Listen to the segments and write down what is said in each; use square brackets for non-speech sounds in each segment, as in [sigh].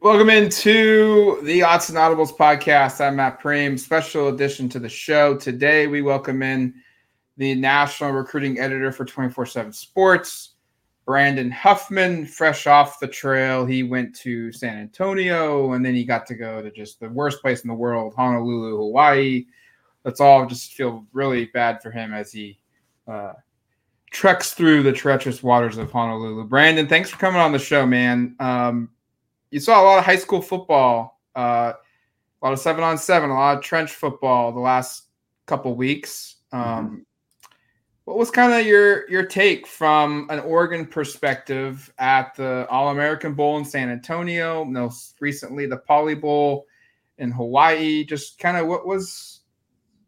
Welcome into the Autzen Audibles podcast. I'm Matt Prehm. Special edition to the show. Today, we welcome in the national recruiting editor for 24 7 Sports, Brandon Huffman, fresh off the trail. He went to San Antonio and then he got to go to just the worst place in the world, Honolulu, Hawaii. Let's all just feel really bad for him as he uh, treks through the treacherous waters of Honolulu. Brandon, thanks for coming on the show, man. Um, you saw a lot of high school football, uh, a lot of seven on seven, a lot of trench football the last couple weeks. Um, mm-hmm. What was kind of your your take from an Oregon perspective at the All American Bowl in San Antonio? Most recently, the Poly Bowl in Hawaii. Just kind of what was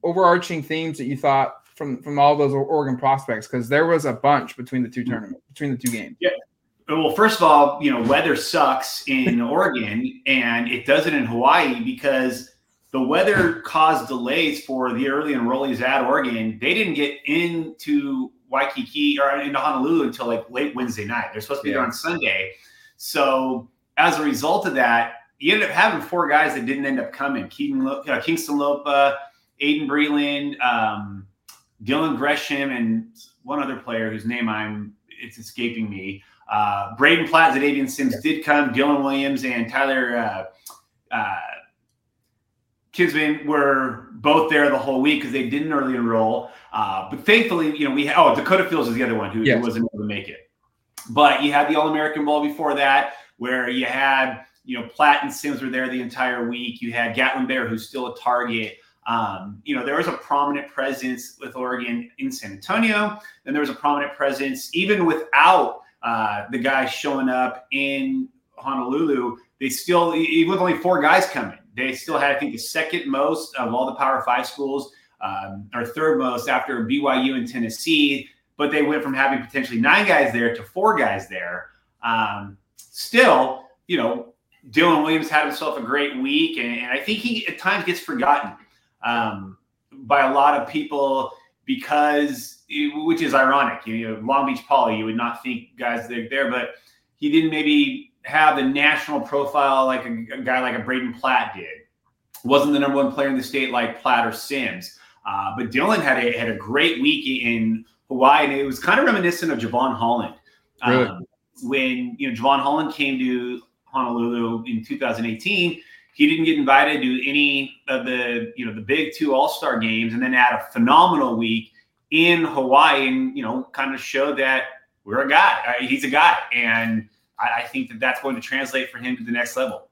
overarching themes that you thought from from all those Oregon prospects because there was a bunch between the two mm-hmm. tournaments between the two games. Yeah. Well, first of all, you know, weather sucks in [laughs] Oregon and it doesn't in Hawaii because the weather caused delays for the early enrollees at Oregon. They didn't get into Waikiki or into Honolulu until like late Wednesday night. They're supposed to be yeah. there on Sunday. So as a result of that, you ended up having four guys that didn't end up coming: Keaton, uh, Kingston Lopa, Aydin Breland, um, Dylan Gresham, and one other player whose name I'm it's escaping me. Uh, Braden Platt, Xadavien Sims yeah. did come. Dylan Williams and Tyler uh, uh, Kisman were both there the whole week because they didn't early enroll. Uh, but thankfully, you know, we oh Dakoda Fields is the other one who, yes. who wasn't able to make it. But you had the All American Bowl before that, where you had you know Platt and Sims were there the entire week. You had Gatlin Bair, who's still a target. Um, you know, there was a prominent presence with Oregon in San Antonio, and there was a prominent presence even without uh, the guys showing up in Honolulu. They still, even with only four guys coming, they still had, I think, the second most of all the Power Five schools, um, or third most after BYU and Tennessee. But they went from having potentially nine guys there to four guys there. Um, still, you know, Dylan Williams had himself a great week, and, and I think he at times gets forgotten um, by a lot of people because, which is ironic. You know, Long Beach Poly, you would not think guys there, but he didn't maybe have the national profile like a, a, guy like a Braden Platt did. Wasn't the number one player in the state like Platt or Sims. Uh, but Dylan had a had a great week in Hawaii, and it was kind of reminiscent of Jevon Holland. Really? Um, when you know Jevon Holland came to Honolulu in 2018, he didn't get invited to any of the you know the big two All Star games, and then had a phenomenal week in Hawaii, and you know kind of showed that we're a guy. Uh, he's a guy, and I, I think that that's going to translate for him to the next level.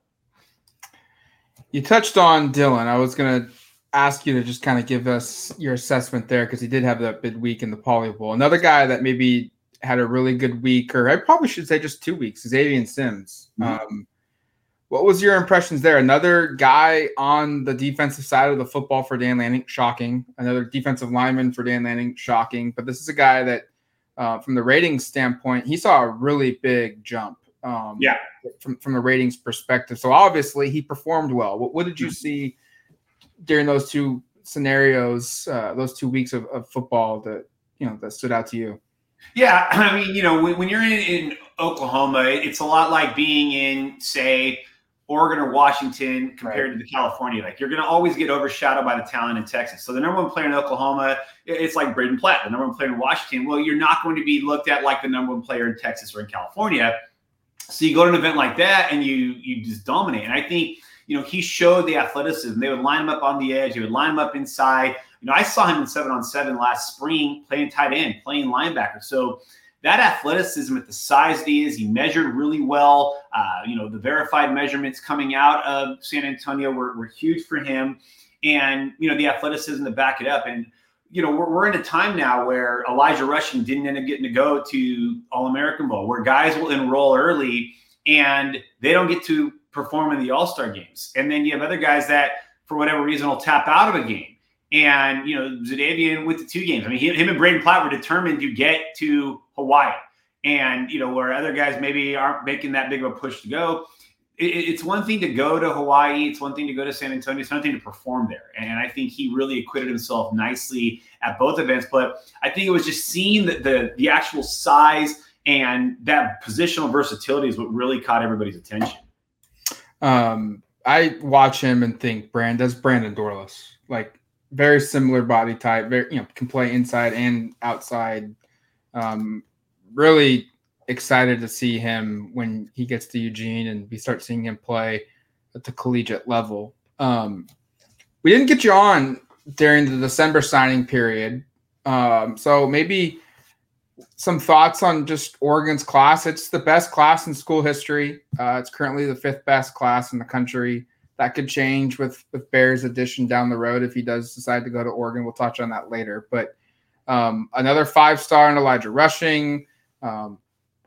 You touched on Dylan. I was going to ask you to just kind of give us your assessment there because he did have that big week in the Poly Bowl. Another guy that maybe had a really good week, or I probably should say just two weeks, is Xadavien Sims. Mm-hmm. Um, what was your impressions there? Another guy on the defensive side of the football for Dan Lanning, shocking. Another defensive lineman for Dan Lanning, shocking. But this is a guy that, uh, from the ratings standpoint, he saw a really big jump. Um, yeah. From from the ratings perspective, so obviously he performed well. What, what did you mm-hmm. see during those two scenarios, uh, those two weeks of, of football that you know that stood out to you? Yeah, [clears throat] I mean, you know, when, when you're in, in Oklahoma, it's a lot like being in, say, Oregon or Washington compared right. to the California. Like you're going to always get overshadowed by the talent in Texas. So the number one player in Oklahoma, it's like Braden Platt. The number one player in Washington, well, you're not going to be looked at like the number one player in Texas or in California. So you go to an event like that and you you just dominate. And I think you know he showed the athleticism. They would line him up on the edge. They would line him up inside. You know, I saw him in seven on seven last spring playing tight end, playing linebacker. So that athleticism at the size he is, he measured really well. Uh, you know, the verified measurements coming out of San Antonio were, were huge for him. And, you know, the athleticism to back it up. And, you know, we're, we're in a time now where Elijah Rushing didn't end up getting to go to All American Bowl, where guys will enroll early and they don't get to perform in the All Star games. And then you have other guys that, for whatever reason, will tap out of a game. And, you know, Xadavien with the two games. I mean, him and Braden Platt were determined to get to Hawaii. And, you know, where other guys maybe aren't making that big of a push to go. it's one thing to go to Hawaii. It's one thing to go to San Antonio. It's another thing to perform there. And I think he really acquitted himself nicely at both events. But I think it was just seeing the, the, the actual size and that positional versatility is what really caught everybody's attention. Um, I watch him and think Brand that's Brandon Dorlus. Like very similar body type, very you know, can play inside and outside. Um, really excited to see him when he gets to Eugene and we start seeing him play at the collegiate level. Um, we didn't get you on during the December signing period. Um, so maybe some thoughts on just Oregon's class. It's the best class in school history. Uh, it's currently the fifth best class in the country. That could change with with Bair's addition down the road if he does decide to go to Oregon. We'll touch on that later. But um, another five star in Elijah Rushing. Um,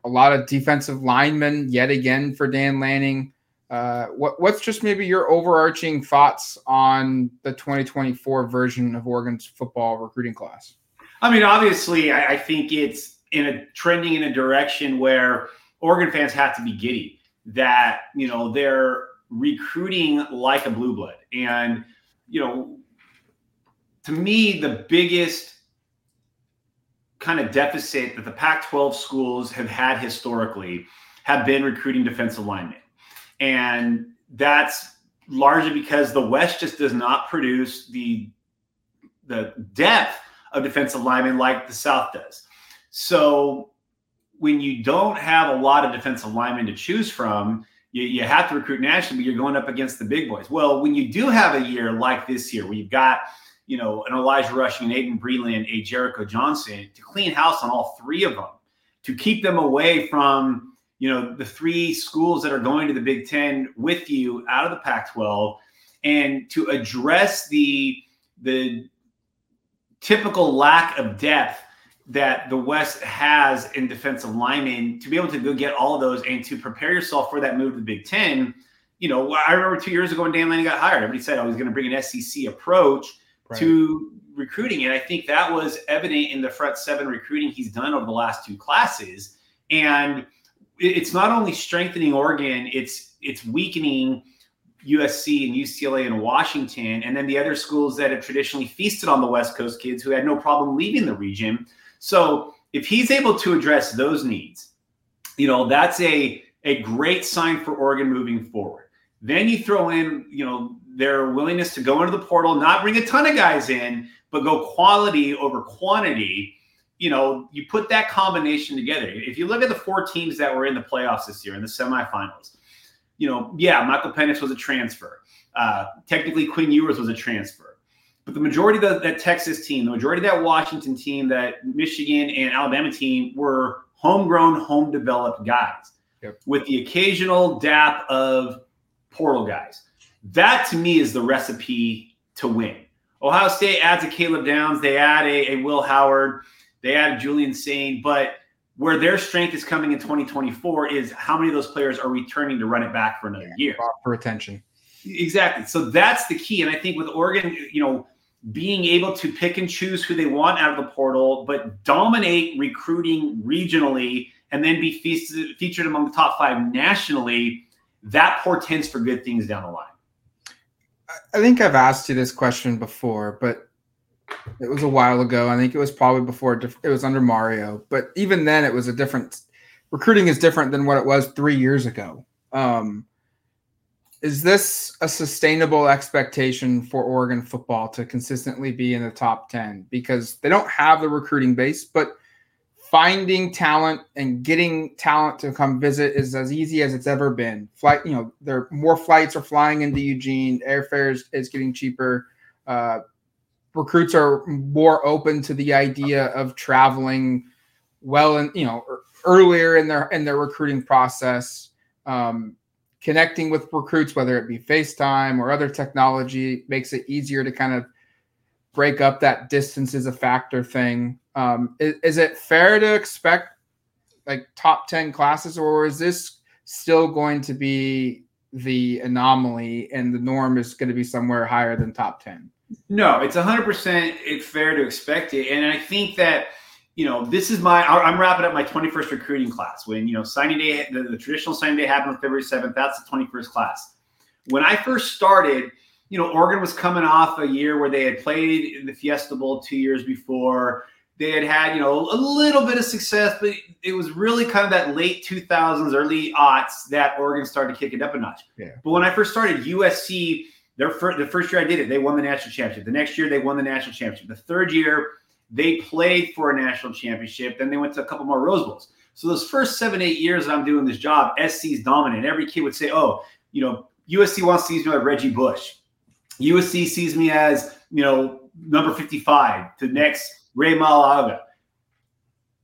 a lot of defensive linemen yet again for Dan Lanning. Uh, what, what's just maybe your overarching thoughts on the 2024 version of Oregon's football recruiting class? I mean, obviously, I, I think it's in a trending in a direction where Oregon fans have to be giddy that you know they're recruiting like a blue blood, and you know, to me, the biggest kind of deficit that the Pac-12 schools have had historically have been recruiting defensive linemen. And that's largely because the West just does not produce the the depth of defensive linemen like the South does. So when you don't have a lot of defensive linemen to choose from, you, you have to recruit nationally, but you're going up against the big boys. Well, when you do have a year like this year, where you've got, you know, an Elijah Rushing, an Aiden Breland, a Jericho Johnson, to clean house on all three of them, to keep them away from you know the three schools that are going to the Big Ten with you out of the Pac-12, and to address the the typical lack of depth that the West has in defensive linemen, to be able to go get all of those and to prepare yourself for that move to the Big Ten. You know, I remember two years ago when Dan Lanning got hired, everybody said oh, I was going to bring an SEC approach right. to recruiting, and I think that was evident in the front seven recruiting he's done over the last two classes, and it's not only strengthening Oregon, it's it's weakening USC and UCLA and Washington, and then the other schools that have traditionally feasted on the West Coast kids who had no problem leaving the region. So if he's able to address those needs, you know that's a a great sign for Oregon moving forward. Then you throw in, you know, their willingness to go into the portal, not bring a ton of guys in, but go quality over quantity you know, you put that combination together. If you look at the four teams that were in the playoffs this year in the semifinals, you know, yeah, Michael Penix was a transfer. Uh, technically, Quinn Ewers was a transfer. But the majority of the, that Texas team, the majority of that Washington team, that Michigan and Alabama team were homegrown, home developed guys yep. with the occasional dap of portal guys. That to me is the recipe to win. Ohio State adds a Caleb Downs, they add a, a Will Howard. They added Julian Sayin, but where their strength is coming in 2024 is how many of those players are returning to run it back for another yeah, year for attention. Exactly. So that's the key. And I think with Oregon, you know, being able to pick and choose who they want out of the portal, but dominate recruiting regionally and then be feasted, featured among the top five nationally, that portends for good things down the line. I think I've asked you this question before, but it was a while ago. I think it was probably before it was under Mario, but even then, it was a different. Recruiting is different than what it was three years ago. Um, is this a sustainable expectation for Oregon football to consistently be in the top 10? Because they don't have the recruiting base, but finding talent and getting talent to come visit is as easy as it's ever been. Flight, you know, there more flights are flying into Eugene, airfare is, is getting cheaper. Uh, recruits are more open to the idea of traveling well and you know earlier in their in their recruiting process um, connecting with recruits whether it be facetime or other technology makes it easier to kind of break up that distance is a factor thing um, is, is it fair to expect like top 10 classes or is this still going to be the anomaly and the norm is going to be somewhere higher than top 10 no, it's 100% fair to expect it. And I think that, you know, this is my, I'm wrapping up my 21st recruiting class when, you know, signing day, the, the traditional signing day happened on February 7th. That's the 21st class. When I first started, you know, Oregon was coming off a year where they had played in the Fiesta Bowl two years before. they had had, you know, a little bit of success, but it was really kind of that late 2000s, early aughts that Oregon started kicking up a notch. Yeah. But when I first started, USC, their first, the first year I did it, they won the national championship. The next year, they won the national championship. The third year, they played for a national championship. Then they went to a couple more Rose Bowls. So those first seven, eight years that I'm doing this job, SC's dominant. Every kid would say, oh, you know, USC wants to use me like Reggie Bush. USC sees me as, you know, number 55 to next Rey Maualuga."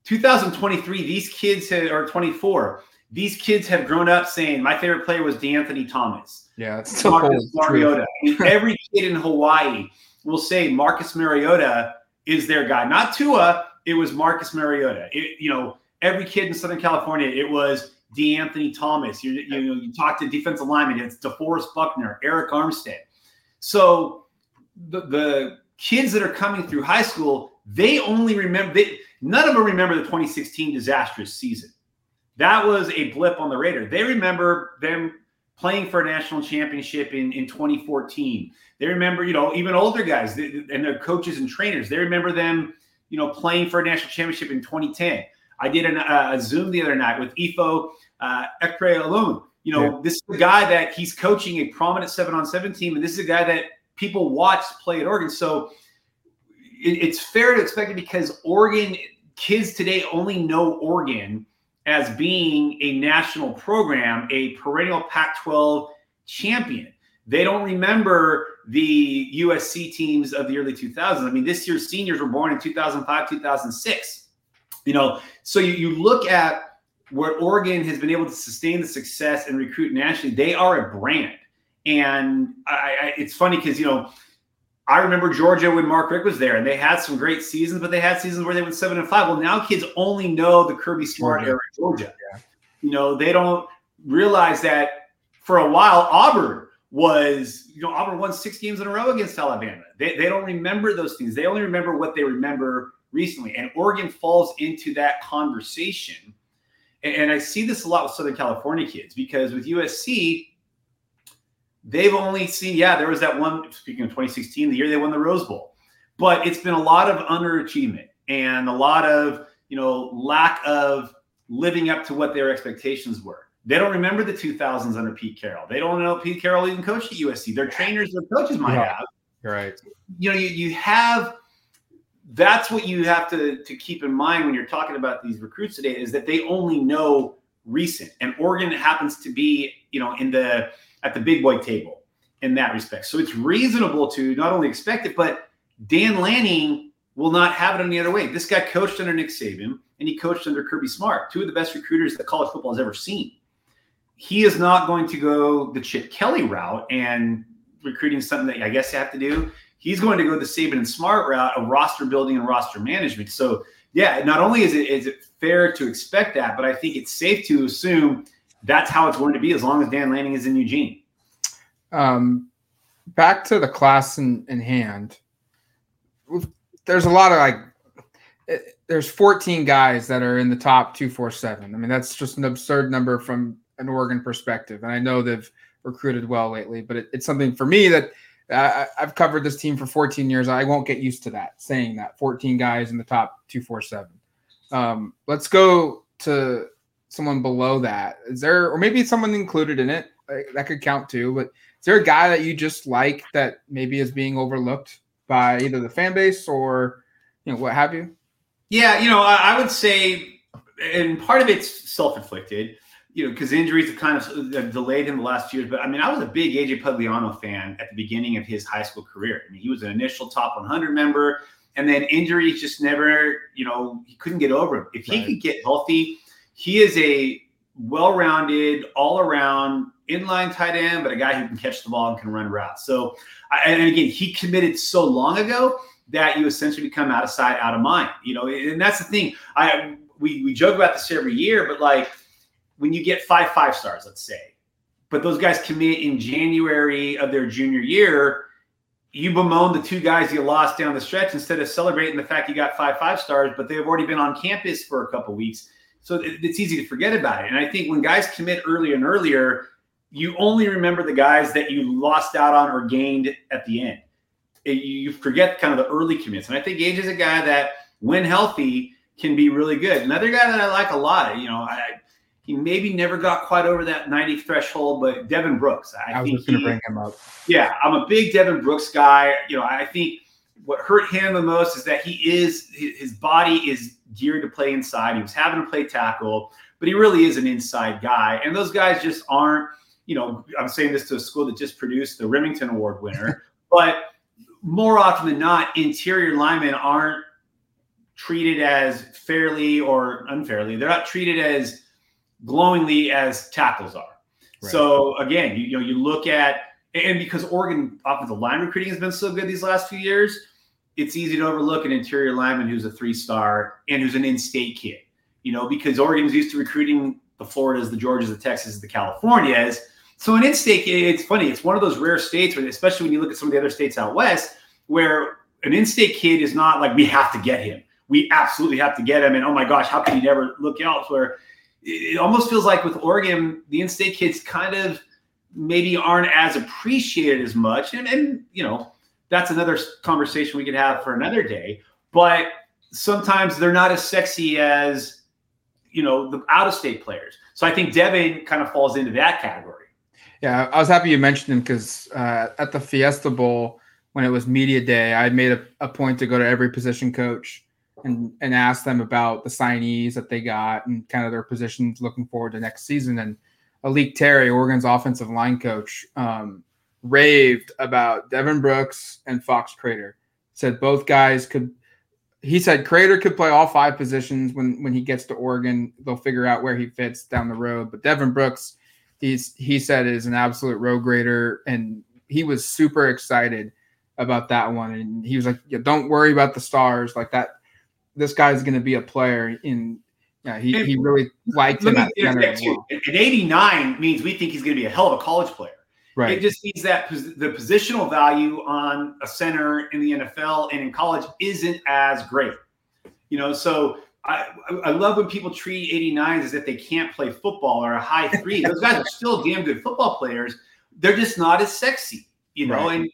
2023, these kids have, are 24. These kids have grown up saying my favorite player was DeAnthony Thomas. Yeah, it's Marcus Mariota. Every kid in Hawaii will say Marcus Mariota is their guy. Not Tua, it was Marcus Mariota. It, you know, every kid in Southern California, it was DeAnthony Thomas. You, you know, you talk to defensive linemen, it's DeForest Buckner, Arik Armstead. So the, the kids that are coming through high school, they only remember they, none of them remember the 2016 disastrous season. That was a blip on the radar. They remember them playing for a national championship in, in 2014. They remember, you know, even older guys and their coaches and trainers. They remember them, you know, playing for a national championship in 2010. I did an, uh, a Zoom the other night with Ifo uh, Ekpre-Olomu. You know, yeah. this is a guy that he's coaching a prominent seven on seven team, and this is a guy that people watch play at Oregon. So it, it's fair to expect it because Oregon kids today only know Oregon as being a national program, a perennial Pac 12 champion. They don't remember the USC teams of the early 2000s. I mean, this year's seniors were born in 2005, 2006. You know, so you, you look at where Oregon has been able to sustain the success and recruit nationally, they are a brand. And I, I, it's funny because, you know, I remember Georgia when Mark Richt was there, and they had some great seasons, but they had seasons where they went seven and five. Well, now kids only know the Kirby Smart era Georgia. Yeah. You know, they don't realize that for a while Auburn was, you know, Auburn won six games in a row against Alabama. They, they don't remember those things. They only remember what they remember recently. And Oregon falls into that conversation. And, and I see this a lot with Southern California kids because with USC, They've only seen, yeah, there was that one, speaking of 2016, the year they won the Rose Bowl. But it's been a lot of underachievement and a lot of, you know, lack of living up to what their expectations were. They don't remember the 2000s under Pete Carroll. They don't know Pete Carroll even coached at USC. Their trainers, their coaches might yeah. have. Right. You know, you, you have that's what you have to, to keep in mind when you're talking about these recruits today is that they only know recent. And Oregon happens to be, you know, in the at the big boy table in that respect. So it's reasonable to not only expect it, but Dan Lanning will not have it any other way. This guy coached under Nick Saban and he coached under Kirby Smart, two of the best recruiters that college football has ever seen. He is not going to go the Chip Kelly route and recruiting something that I guess you have to do. He's going to go the Saban and Smart route of roster building and roster management. So yeah, not only is it is it fair to expect that, but I think it's safe to assume that's how it's going to be as long as Dan Lanning is in Eugene. Um, back to the class in, in hand. There's a lot of like, it, there's 14 guys that are in the top 247. I mean, that's just an absurd number from an Oregon perspective. And I know they've recruited well lately, but it, it's something for me that uh, I've covered this team for 14 years. I won't get used to that saying that 14 guys in the top 247. Um, let's go to someone below that? Is there, or maybe someone included in it that could count too? But is there a guy that you just like that maybe is being overlooked by either the fan base or you know what have you? Yeah, you know, I, I would say, and part of it's self-inflicted, you know, because injuries have kind of delayed him the last few years. But I mean, I was a big AJ Pugliano fan at the beginning of his high school career. I mean, he was an initial top 100 member, and then injuries just never, you know, he couldn't get over him. If he right. could get healthy he is a well-rounded, all-around inline tight end, but a guy who can catch the ball and can run routes. So, and again, he committed so long ago that you essentially become out of sight, out of mind. You know, and that's the thing. I we we joke about this every year, but like when you get five five stars, let's say, but those guys commit in January of their junior year. You bemoan the two guys you lost down the stretch instead of celebrating the fact you got five five stars, but they've already been on campus for a couple weeks so it's easy to forget about it. And I think when guys commit earlier and earlier, you only remember the guys that you lost out on or gained at the end. You forget kind of the early commits. And I think Gage is a guy that when healthy, can be really good. Another guy that I like a lot, you know, I, he maybe never got quite over that 90 threshold, but Devin Brooks. I, I was think going to bring him up. Yeah, I'm a big Devin Brooks guy. You know, I think what hurt him the most is that he is his body is geared to play inside. He was having to play tackle, but he really is an inside guy. And those guys just aren't, you know, I'm saying this to a school that just produced the Remington Award winner, [laughs] but more often than not, interior linemen aren't treated as fairly or unfairly. They're not treated as glowingly as tackles are. Right. So again, you, you know, you look at and because Oregon offensive line recruiting has been so good these last few years, it's easy to overlook an interior lineman who's a three star and who's an in-state kid. You know, because Oregon's used to recruiting the Floridas, the Georgias, the Texas, the Californias. So an in-state kid, it's funny. It's one of those rare states, where, especially when you look at some of the other states out west, where an in-state kid is not like we have to get him we absolutely have to get him. And oh my gosh, how can you never look elsewhere? It almost feels like with Oregon, the in-state kids kind of maybe aren't as appreciated as much. And, and you know, that's another conversation we could have for another day. But sometimes they're not as sexy as you know the out-of-state players. So I think Devin kind of falls into that category. Yeah, I was happy you mentioned him because uh, at the Fiesta Bowl when it was media day, I made a, a point to go to every position coach and and ask them about the signees that they got and kind of their positions looking forward to next season. And A'lique Terry, Oregon's offensive line coach, um, raved about Devin Brooks and Fox Crader. Said both guys could. He said Crader could play all five positions when when he gets to Oregon. They'll figure out where he fits down the road. But Devin Brooks, he's he said is an absolute road grader, and he was super excited about that one. And he was like, yeah, "Don't worry about the stars. Like that this guy's going to be a player in. Yeah, he, he really liked him at An 89 means we think he's going to be a hell of a college player. Right. It just means that the positional value on a center in the NFL and in college isn't as great. You know, so I, I love when people treat 89s as if they can't play football or a high three. [laughs] Those guys are still damn good football players. They're just not as sexy, you know. Right. And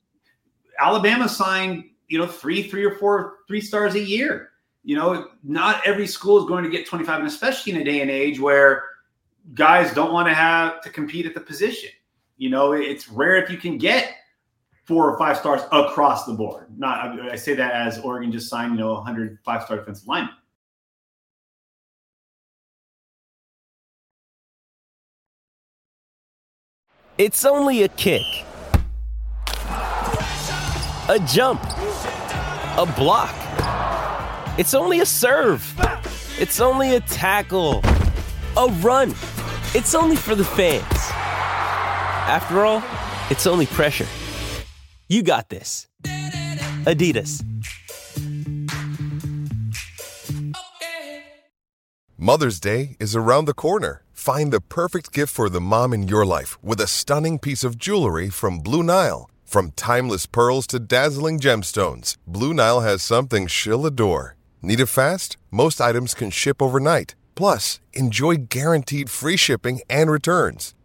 Alabama signed, you know, three, three or four three stars a year you know, not every school is going to get 25, and especially in a day and age where guys don't want to have to compete at the position. You know, it's rare if you can get four or five stars across the board. Not, I say that as Oregon just signed, you know, 100 five star defensive linemen. It's only a kick, a jump, a block. It's only a serve. It's only a tackle. A run. It's only for the fans. After all, it's only pressure. You got this. Adidas. Mother's Day is around the corner. Find the perfect gift for the mom in your life with a stunning piece of jewelry from Blue Nile. From timeless pearls to dazzling gemstones, Blue Nile has something she'll adore. Need it fast? Most items can ship overnight. Plus, enjoy guaranteed free shipping and returns.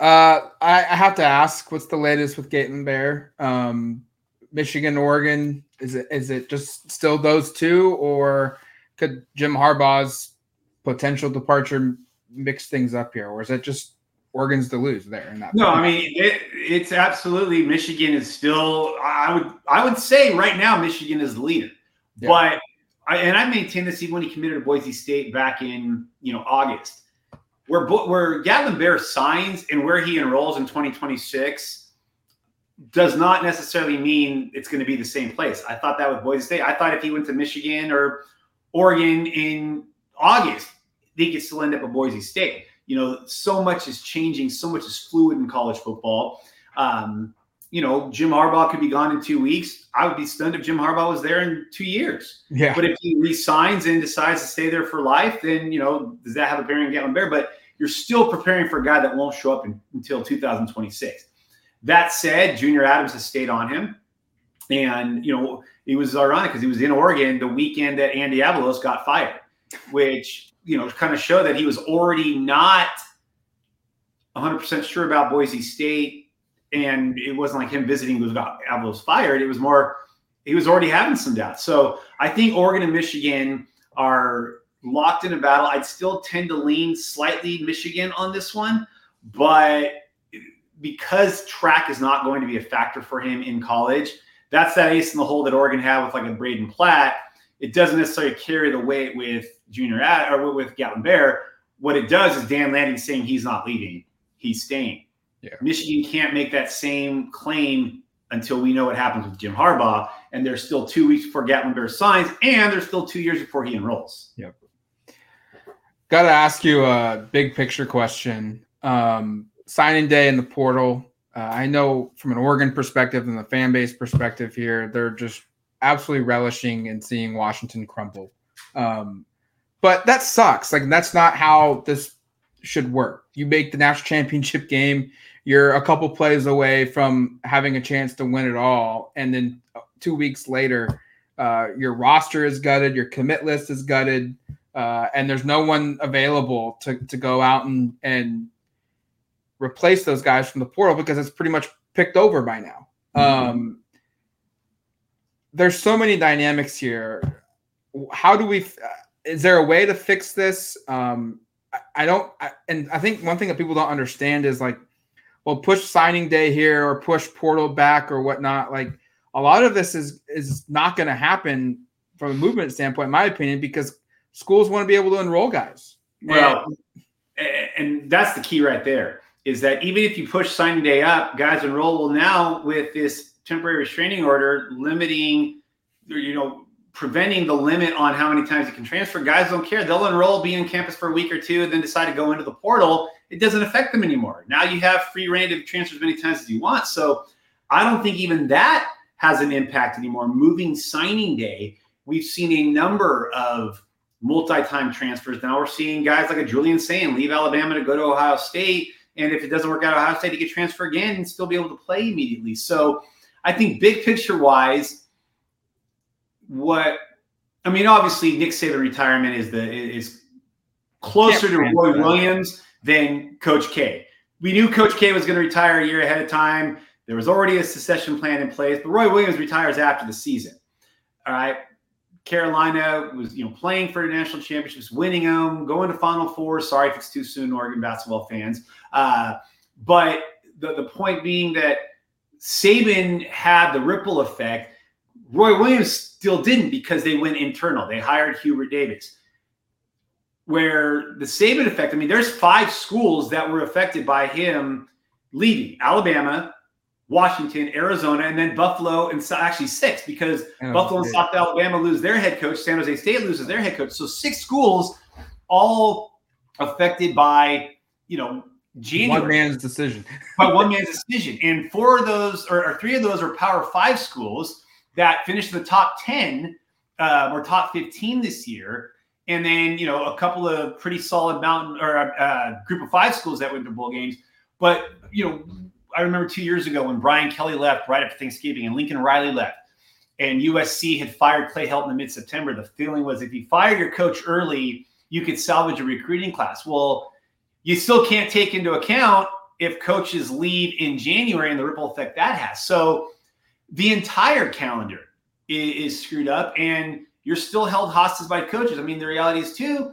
Uh, I, I, have to ask, what's the latest with Gatlin Bair? Um, Michigan, Oregon, is it is it just still those two, or could Jim Harbaugh's potential departure mix things up here, or is it just Oregon's to lose there? No, I mean it, it's absolutely Michigan is still. I would I would say right now Michigan is the leader, yeah. but I, and I maintain this even when he committed to Boise State back in you know August where where Gatlin Bair signs and where he enrolls in 2026 does not necessarily mean it's going to be the same place. I thought that with Boise State. I thought if he went to Michigan or Oregon in August, he could still end up at Boise State. You know, so much is changing, so much is fluid in college football. Um, you know, Jim Harbaugh could be gone in two weeks. I would be stunned if Jim Harbaugh was there in two years. Yeah. But if he resigns and decides to stay there for life, then, you know, does that have a bearing on Gatlin Bair? But you're still preparing for a guy that won't show up in, until 2026. That said, Junior Adams has stayed on him. And, you know, it was ironic because he was in Oregon the weekend that Andy Avalos got fired, which, you know, kind of showed that he was already not 100% sure about Boise State and it wasn't like him visiting who got Avalos fired. It was more he was already having some doubts. So I think Oregon and Michigan are locked in a battle. I'd still tend to lean slightly Michigan on this one, but because track is not going to be a factor for him in college, that's that ace in the hole that Oregon had with like a Braden Platt. It doesn't necessarily carry the weight with Junior at or with Gatlin Bair. What it does is Dan Lanning saying he's not leaving, he's staying. Yeah. Michigan can't make that same claim until we know what happens with Jim Harbaugh. And there's still two weeks before Gatlin Bair signs, and there's still two years before he enrolls. Yep. Got to ask you a big picture question. Um, signing day in the portal. Uh, I know from an Oregon perspective and the fan base perspective here, they're just absolutely relishing in seeing Washington crumble. Um, but that sucks. Like that's not how this should work. You make the national [laughs] championship game, you're a couple plays away from having a chance to win it all, and then two weeks later, uh, your roster is gutted, your commit list is gutted, uh, and there's no one available to to go out and and replace those guys from the portal because it's pretty much picked over by now. Mm-hmm. Um, there's so many dynamics here. How do we? Is there a way to fix this? Um, I, don't, I, and I think one thing that people don't understand is like, well, push signing day here or push portal back or whatnot. Like a lot of this is is not going to happen from a movement standpoint, in my opinion, because schools want to be able to enroll guys. Well, and, and that's the key right there. Is that even if you push signing day up, guys enroll. Well, now with this temporary restraining order limiting, you know, preventing the limit on how many times you can transfer. Guys don't care. They'll enroll, be on campus for a week or two, and then decide to go into the portal. It doesn't affect them anymore. Now you have free reign to transfer as many times as you want. So I don't think even that has an impact anymore. Moving signing day, we've seen a number of multi-time transfers. Now we're seeing guys like a Julian Sayin leave Alabama to go to Ohio State. And if it doesn't work out Ohio State, he get transfer again and still be able to play immediately. So I think big picture wise, what I mean, obviously Nick Saban retirement is the is closer to Roy Williams than Coach K. We knew Coach K was going to retire a year ahead of time. There was already a succession plan in place, but Roy Williams retires after the season. All right. Carolina was, you know, playing for national championships, winning them, going to Final Four. Sorry if it's too soon, Oregon basketball fans. Uh, but the, the point being that Saban had the ripple effect Roy Williams still didn't because they went internal. They hired Hubert Davis. Where the Saban effect, I mean, there's five schools that were affected by him leaving Alabama, Washington, Arizona, and then Buffalo, and actually six because oh, Buffalo and South Alabama lose their head coach. San Jose State loses their head coach. So six schools, all affected by you know January. One man's decision. [laughs] by one man's decision, and four of those, or, or, three of those, are Power Five schools that finished in the top 10 uh, or top 15 this year. And then, you know, a couple of pretty solid mountain or a uh, group of five schools that went to bowl games. But, you know, I remember two years ago when Brian Kelly left right after Thanksgiving and Lincoln Riley left and USC had fired Clay Helton in mid September. The feeling was if you fire your coach early, you could salvage a recruiting class. Well, you still can't take into account if coaches leave in January and the ripple effect that has. So, the entire calendar is, is screwed up and you're still held hostage by coaches. I mean, the reality is too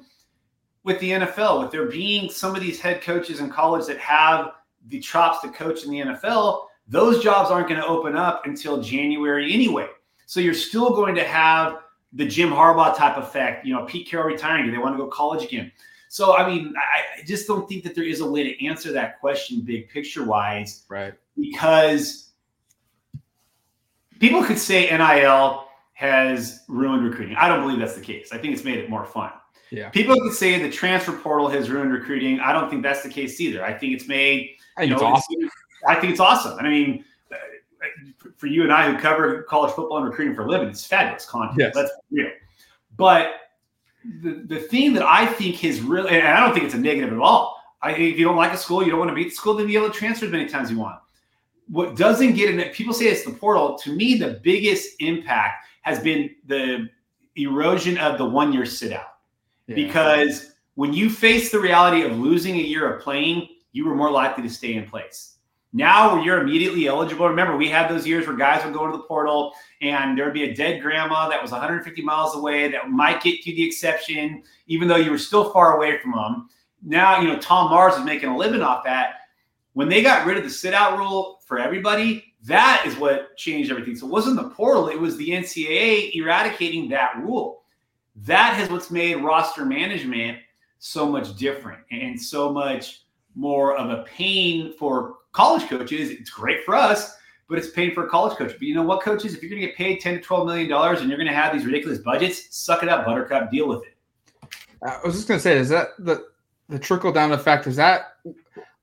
with the NFL, with there being some of these head coaches in college that have the chops to coach in the NFL, those jobs aren't going to open up until January anyway. So you're still going to have the Jim Harbaugh type effect. You know, Pete Carroll retiring. Do they want to go college again? So I mean, I, I just don't think that there is a way to answer that question, big picture wise, right? Because people could say NIL has ruined recruiting. I don't believe that's the case. I think it's made it more fun. Yeah. People could say the transfer portal has ruined recruiting. I don't think that's the case either. I think it's made. I think know, it's awesome. I think it's awesome. And I mean, uh, for you and I who cover college football and recruiting for a living, it's fabulous content. Yes. That's real. But the, the thing that I think has really, and I don't think it's a negative at all. I think if you don't like a school, you don't want to beat the school, then you able to transfer as many times as you want. What doesn't get in it, people say it's the portal. To me, the biggest impact has been the erosion of the one year sit out. Because when you face the reality of losing a year of playing, you were more likely to stay in place. Now, you're immediately eligible, remember, we had those years where guys would go to the portal and there would be a dead grandma that was 150 miles away that might get you the exception, even though you were still far away from them. Now, you know, Tom Mars is making a living off that. When they got rid of the sit out rule for everybody, that is what changed everything. So it wasn't the portal, it was the NCAA eradicating that rule. That has what's made roster management so much different and so much more of a pain for college coaches. It's great for us, but it's pain for a college coach. But you know what, coaches? If you're going to get paid 10 to 12 million dollars and you're going to have these ridiculous budgets, suck it up, Buttercup. Deal with it. I was just going to say, is that the the trickle down effect? Is that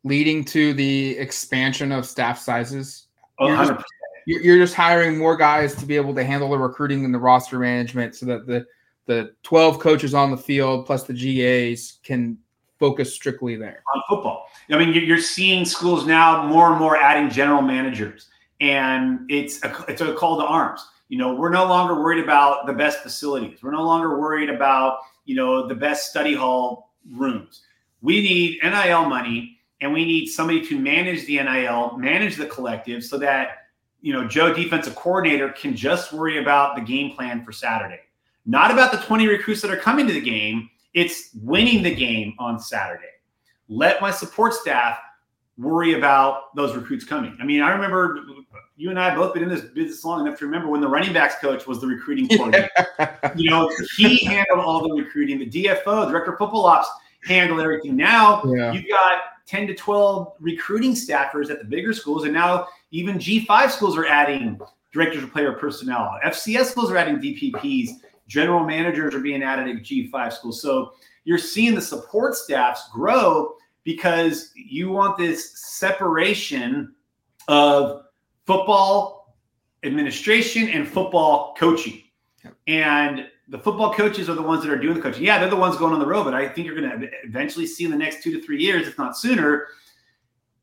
leading to the expansion of staff sizes? Oh, you're, just, you're just hiring more guys to be able to handle the recruiting and the roster management, so that the the 12 coaches on the field plus the GAs can focus strictly there on football. I mean, you're seeing schools now more and more adding general managers, and it's a, it's a call to arms. You know, we're no longer worried about the best facilities. We're no longer worried about you know the best study hall rooms. We need NIL money, and we need somebody to manage the NIL, manage the collective, so that you know Joe, defensive coordinator, can just worry about the game plan for Saturday, not about the 20 recruits that are coming to the game it's winning the game on Saturday. Let my support staff worry about those recruits coming. I mean, I remember you and I have both been in this business long enough to remember when the running backs coach was the recruiting [laughs] coordinator. you know, he handled all the recruiting. The DFO, director of football ops, handled everything. Now yeah. you've got 10 to 12 recruiting staffers at the bigger schools, and now even G5 schools are adding directors of player personnel. FCS schools are adding DPPs general managers are being added at G5 schools. So you're seeing the support staffs grow because you want this separation of football administration and football coaching. And the football coaches are the ones that are doing the coaching. Yeah, they're the ones going on the road, but I think you're going to eventually see in the next two to three years, if not sooner,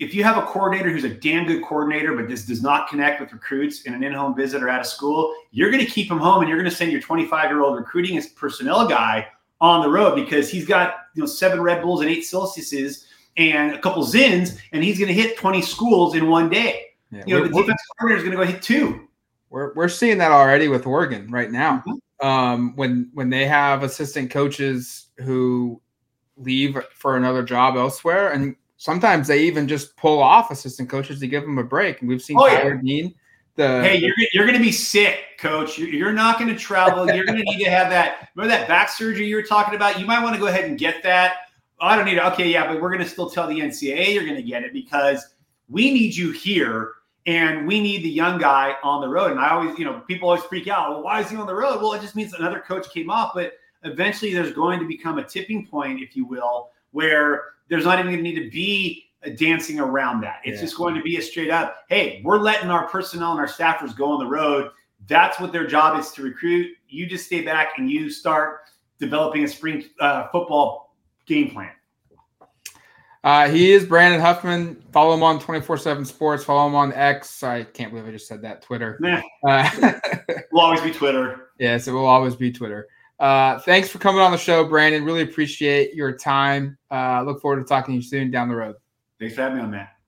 if you have a coordinator who's a damn good coordinator, but this does not connect with recruits in an in-home visit or out of school, you're going to keep him home and you're going to send your 25-year-old recruiting as personnel guy on the road because he's got you know seven Red Bulls and eight Celsiuses and a couple Zyns, and he's going to hit 20 schools in one day. Yeah, you know, the defense coordinator is going to go hit two. We're, we're seeing that already with Oregon right now. Mm-hmm. Um, when when they have assistant coaches who leave for another job elsewhere, and sometimes they even just pull off assistant coaches to give them a break. And we've seen oh, Tyler yeah. Dean. The, hey, you're, you're going to be sick, coach. You're, you're not going to travel. You're going to need to have that. Remember that back surgery you were talking about? You might want to go ahead and get that. Oh, I don't need it. Okay, yeah, but we're going to still tell the NCAA you're going to get it because we need you here and we need the young guy on the road. And I always, you know, people always freak out. Well, why is he on the road? Well, it just means another coach came off, but eventually there's going to become a tipping point, if you will, where there's not even going to need to be a dancing around that. It's yeah. just going to be a straight up, hey, we're letting our personnel and our staffers go on the road. That's what their job is to recruit. You just stay back and you start developing a spring uh, football game plan. Uh, he is Brandon Huffman. Follow him on 24 7 Sports. Follow him on X. I can't believe I just said that. Twitter. Nah. Uh, [laughs] will always be Twitter. Yes, it will always be Twitter. Uh, thanks for coming on the show, Brandon. Really appreciate your time. Uh, look forward to talking to you soon down the road. Thanks for having me on, Matt.